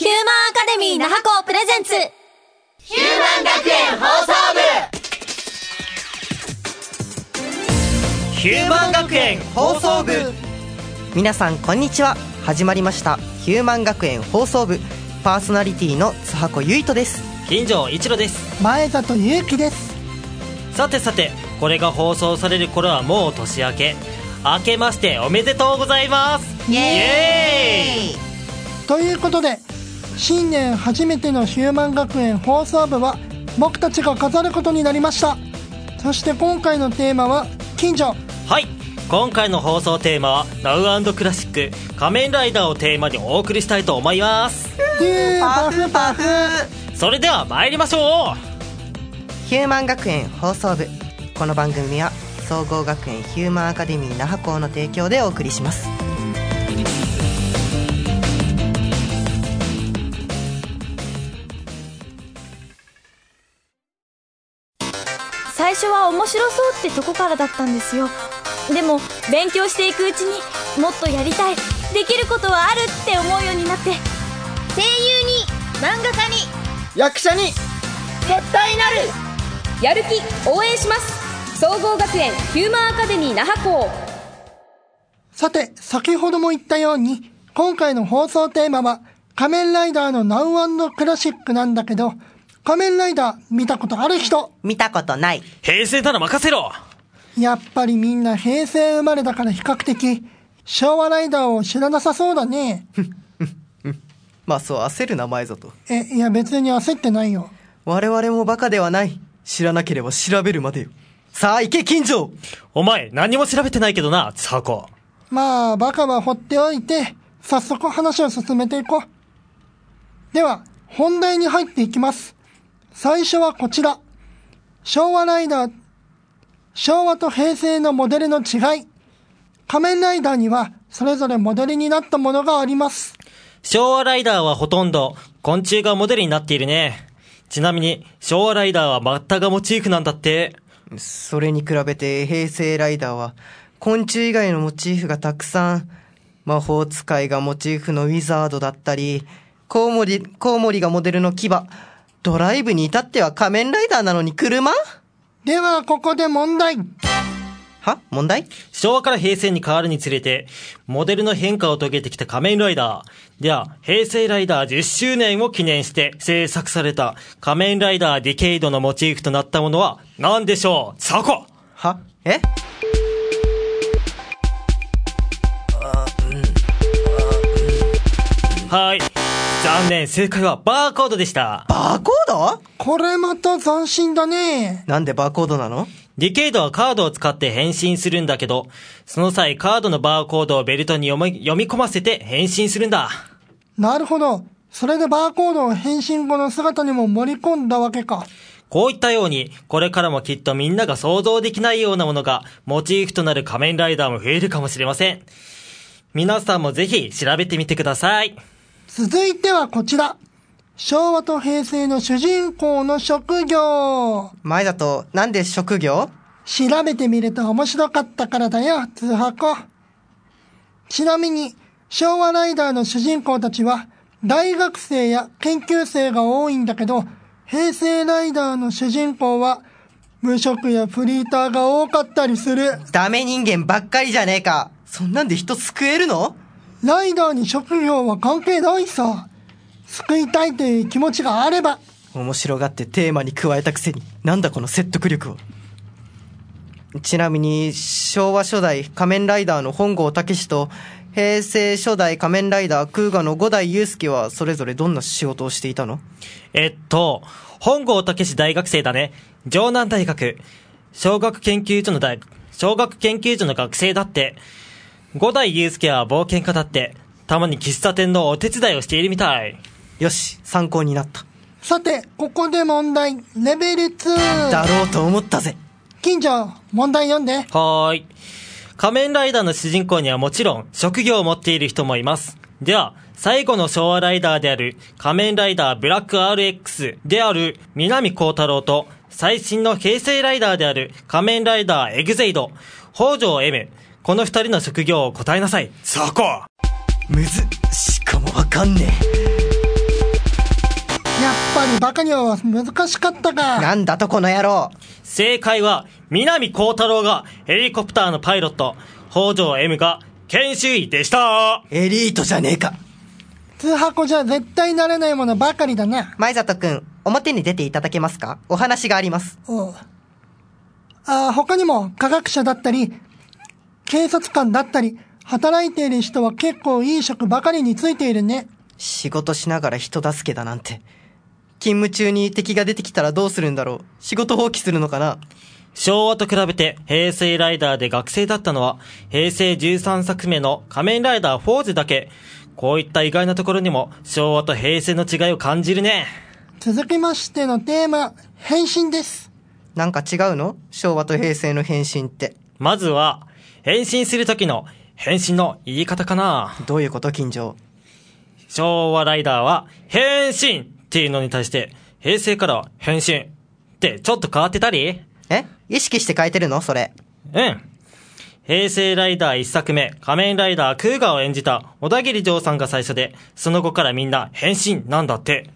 ヒューマンアカデミー那覇校プレゼンツ。ヒューマン学園放送部。ヒューマン学園放送部。皆さんこんにちは。始まりました。ヒューマン学園放送部。パーソナリティの津箱ゆいとです。金城一郎です。前里ゆうきです。さてさてこれが放送される頃はもう年明け。明けましておめでとうございます。イエーイ。ということで新年初めてのヒューマン学園放送部は僕たちが飾ることになりました。そして今回のテーマは近所はい。今回の放送テーマは Now& クラシック仮面ライダーをテーマにお送りしたいと思います。パフ。パフ。それでは参りましょう。ヒューマン学園放送部。この番組は総合学園ヒューマンアカデミー那覇校の提供でお送りします面白そうってとこからだったんですよ。でも勉強していくうちにもっとやりたい。できることはあるって思うようになって。声優に漫画家に。役者に。絶対なる。やる気応援します。総合学園ヒューマンアカデミー那覇校。さて先ほども言ったように今回の放送テーマは仮面ライダーの Now& クラシックなんだけど仮面ライダー見たことある人？見たことない。平成なら任せろ。やっぱりみんな平成生まれだから比較的昭和ライダーを知らなさそうだね。まあそう焦るな前里えいや別に焦ってないよ。我々もバカではない。知らなければ調べるまでよ。さあ行け金城。お前何も調べてないけどな津箱まあバカは放っておいて早速話を進めていこう。では本題に入っていきます最初はこちら昭和ライダー昭和と平成のモデルの違い仮面ライダーにはそれぞれモデルになったものがあります昭和ライダーはほとんど昆虫がモデルになっているね。ちなみに昭和ライダーはマッタがモチーフなんだって。それに比べて平成ライダーは昆虫以外のモチーフがたくさん魔法使いがモチーフのウィザードだったりコウモリコウモリがモデルの牙ドライブに至っては仮面ライダーなのに車？ではここで問題。は？問題？昭和から平成に変わるにつれて、モデルの変化を遂げてきた仮面ライダー。では、平成ライダー10周年を記念して制作された仮面ライダーディケイドのモチーフとなったものは何でしょう？そこは？え？はい。残念、正解はバーコードでした。バーコード？これまた斬新だねなんでバーコードなの？ディケイドはカードを使って変身するんだけど、その際カードのバーコードをベルトに読み読み込ませて変身するんだ。なるほどそれでバーコードを変身後の姿にも盛り込んだわけかこういったように、これからもきっとみんなが想像できないようなものが、モチーフとなる仮面ライダーも増えるかもしれません。皆さんもぜひ調べてみてください。続いてはこちら。昭和と平成の主人公の職業。前だとなんで職業？調べてみると面白かったからだよ、通箱。ちなみに、昭和ライダーの主人公たちは、大学生や研究生が多いんだけど、平成ライダーの主人公は、無職やフリーターが多かったりする。ダメ人間ばっかりじゃねえかそんなんで人救えるの？ライダーに職業は関係ないさ。救いたいという気持ちがあれば、面白がってテーマに加えたくせに、なんだこの説得力は。ちなみに、昭和初代仮面ライダーの本郷武史と、平成初代仮面ライダー空河の五代祐介はそれぞれどんな仕事をしていたの？えっと、本郷武史大学生だね。城南大学、小学研究所の大、小学研究所の学生だって。五代祐介は冒険家だって、たまに喫茶店のお手伝いをしているみたい。よし、参考になった。さて、ここで問題、レベル2。だろうと思ったぜ。近所、問題読んで。はーい。仮面ライダーの主人公にはもちろん職業を持っている人もいます。では、最後の昭和ライダーである仮面ライダーブラック RX である南光太郎と最新の平成ライダーである仮面ライダーエグゼイド、北条 M。この二人の職業を答えなさい。そこむず、しかもわかんねえ。にバカには難しかったか。なんだとこの野郎。正解は、南光太郎がヘリコプターのパイロット、北条 M が研修医でした。エリートじゃねえか。通箱じゃ絶対なれないものばかりだな。前里くん、表に出ていただけますか？お話があります。おうあー他にも科学者だったり、警察官だったり、働いている人は結構いい職ばかりについているね。仕事しながら人助けだなんて。勤務中に敵が出てきたらどうするんだろう仕事放棄するのかな昭和と比べて平成ライダーで学生だったのは、平成13作目の仮面ライダーフォーゼだけ。こういった意外なところにも昭和と平成の違いを感じるね。続きましてのテーマ、変身です。なんか違うの？昭和と平成の変身って。まずは、変身する時の変身の言い方かな。どういうこと金城？昭和ライダーは変身っていうのに対して、平成からは変身ってちょっと変わってたり？え？意識して変えてるの？それ。うん。平成ライダー一作目、仮面ライダークーガを演じた小田切丈さんが最初で、その後からみんな変身なんだって。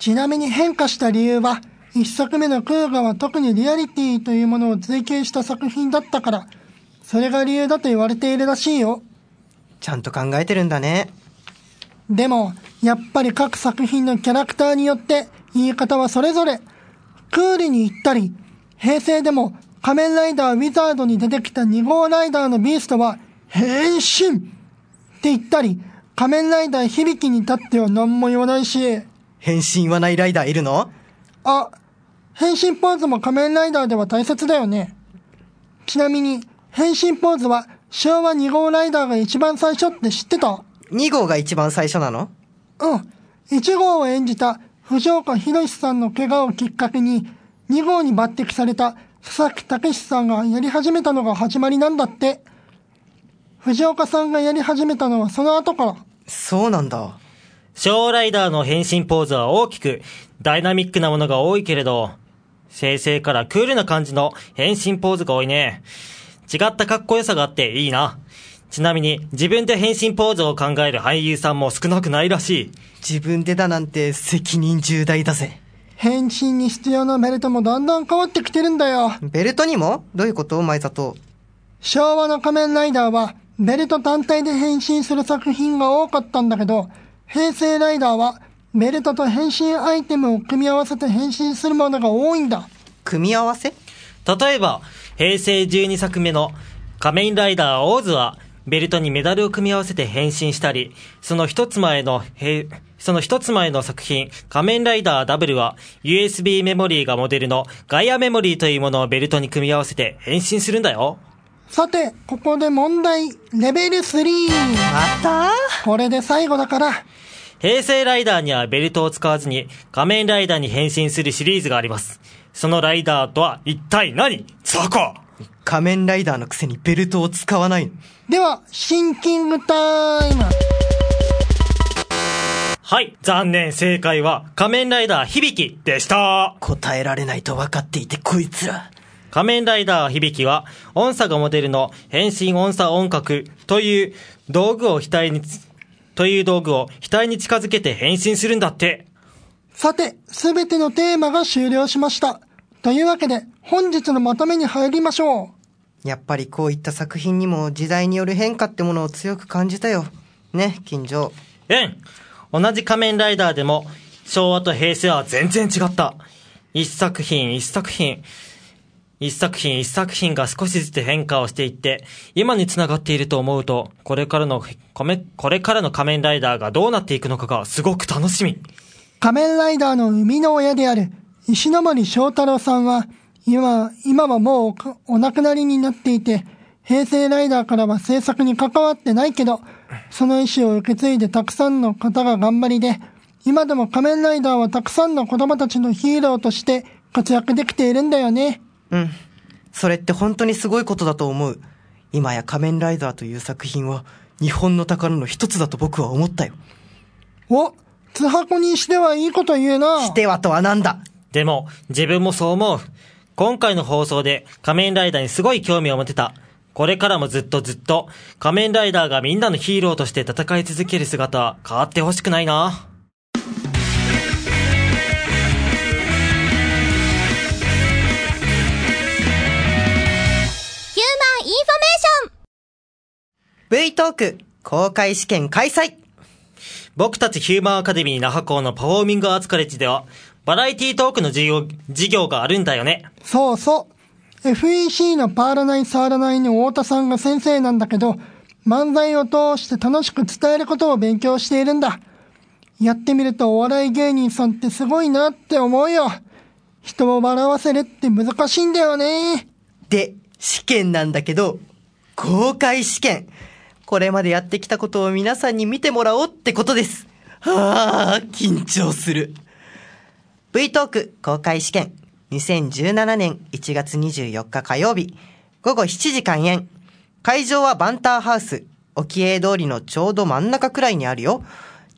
ちなみに変化した理由は、一作目のクーガは特にリアリティというものを追求した作品だったから、それが理由だと言われているらしいよ。ちゃんと考えてるんだね。でも、やっぱり各作品のキャラクターによって言い方はそれぞれ。クールに言ったり、平成でも仮面ライダーウィザードに出てきた2号ライダーのビーストは変身って言ったり、仮面ライダー響きに至っては何も言わないし、変身はないライダーいるの？あ、変身ポーズも仮面ライダーでは大切だよね。ちなみに、変身ポーズは昭和2号ライダーが一番最初って知ってた ?2 号が一番最初なの？うん。1号を演じた藤岡弘さんの怪我をきっかけに、2号に抜擢された佐々木武さんがやり始めたのが始まりなんだって。藤岡さんがやり始めたのはその後から。そうなんだ。昭和ライダーの変身ポーズは大きく、ダイナミックなものが多いけれど、平成からクールな感じの変身ポーズが多いね。違ったかっこよさがあっていいな。ちなみに、自分で変身ポーズを考える俳優さんも少なくないらしい。自分でだなんて責任重大だぜ。変身に必要なベルトもだんだん変わってきてるんだよ。ベルトにも？どういうこと？前里。昭和の仮面ライダーは、ベルト単体で変身する作品が多かったんだけど、平成ライダーは、ベルトと変身アイテムを組み合わせて変身するものが多いんだ。組み合わせ？例えば、平成12作目の仮面ライダーオーズは、ベルトにメダルを組み合わせて変身したり、その一つ前の、へその一つ前の作品、仮面ライダーダブルは、USB メモリーがモデルのガイアメモリーというものをベルトに組み合わせて変身するんだよ。さて、ここで問題、レベル3。また？これで最後だから、平成ライダーにはベルトを使わずに仮面ライダーに変身するシリーズがあります。そのライダーとは一体何？そこ仮面ライダーのくせにベルトを使わないの。では、シンキングタイム。はい、残念正解は仮面ライダー響でした。答えられないと分かっていてこいつら。仮面ライダー響は音差がモデルの変身音差音覚という道具を額につ、という道具を額に近づけて変身するんだって。さて、すべてのテーマが終了しました。というわけで、本日のまとめに入りましょう。やっぱりこういった作品にも時代による変化ってものを強く感じたよ。ね、金城。うん。同じ仮面ライダーでも昭和と平成は全然違った。一作品一作品、一作品一作品が少しずつ変化をしていって、今に繋がっていると思うと、これからの、こめこれからの仮面ライダーがどうなっていくのかがすごく楽しみ。仮面ライダーの生みの親である石森章太郎さんは、今、今はもうお亡くなりになっていて、平成ライダーからは制作に関わってないけど、その意思を受け継いでたくさんの方が頑張りで、今でも仮面ライダーはたくさんの子供たちのヒーローとして活躍できているんだよね。うん。それって本当にすごいことだと思う。今や仮面ライダーという作品は日本の宝の一つだと僕は思ったよ。お、津箱にしてはいいこと言うな。してはとはなんだ？でも、自分もそう思う。今回の放送で仮面ライダーにすごい興味を持てた。これからもずっとずっと仮面ライダーがみんなのヒーローとして戦い続ける姿は変わってほしくないな。V トーク公開試験開催僕たちヒューマンアカデミー那覇校のパフォーミングアーツカレッジでは、バラエティトークの授業、授業があるんだよね。そうそう。FEC のパーラナイ触らないに太田さんが先生なんだけど、漫才を通して楽しく伝えることを勉強しているんだ。やってみるとお笑い芸人さんってすごいなって思うよ。人を笑わせるって難しいんだよね。で、試験なんだけど、公開試験。これまでやってきたことを皆さんに見てもらおうってことです。はあ、緊張する。V トーク公開試験。2017年1月24日火曜日、午後7時開演。会場はバンターハウス。沖永通りのちょうど真ん中くらいにあるよ。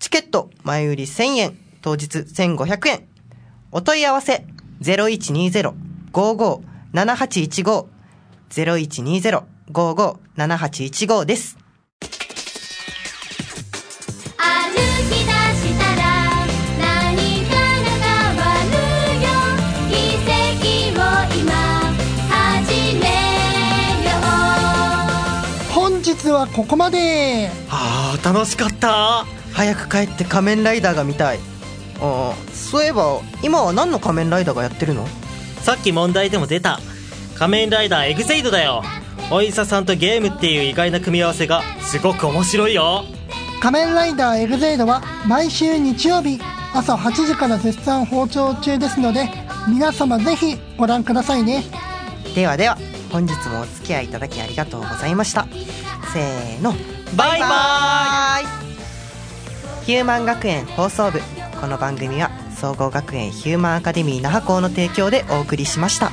チケット前売り1000円、当日1500円。お問い合わせ0120-55-7815 0120-55-7815です。はここまで。あー、楽しかった。早く帰って仮面ライダーが見たい。ああ、そういえば、今は何の仮面ライダーがやってるの？さっき問題でも出た。仮面ライダーエグゼイドだよ。お医者さんとゲームっていう意外な組み合わせがすごく面白いよ。仮面ライダーエグゼイドは毎週日曜日朝8時から絶賛放送中ですので皆様ぜひご覧くださいねではでは、本日もお付き合いいただきありがとうございました。せーの。バイバイヒューマン学園放送部。この番組は総合学園ヒューマンアカデミー那覇校の提供でお送りしました。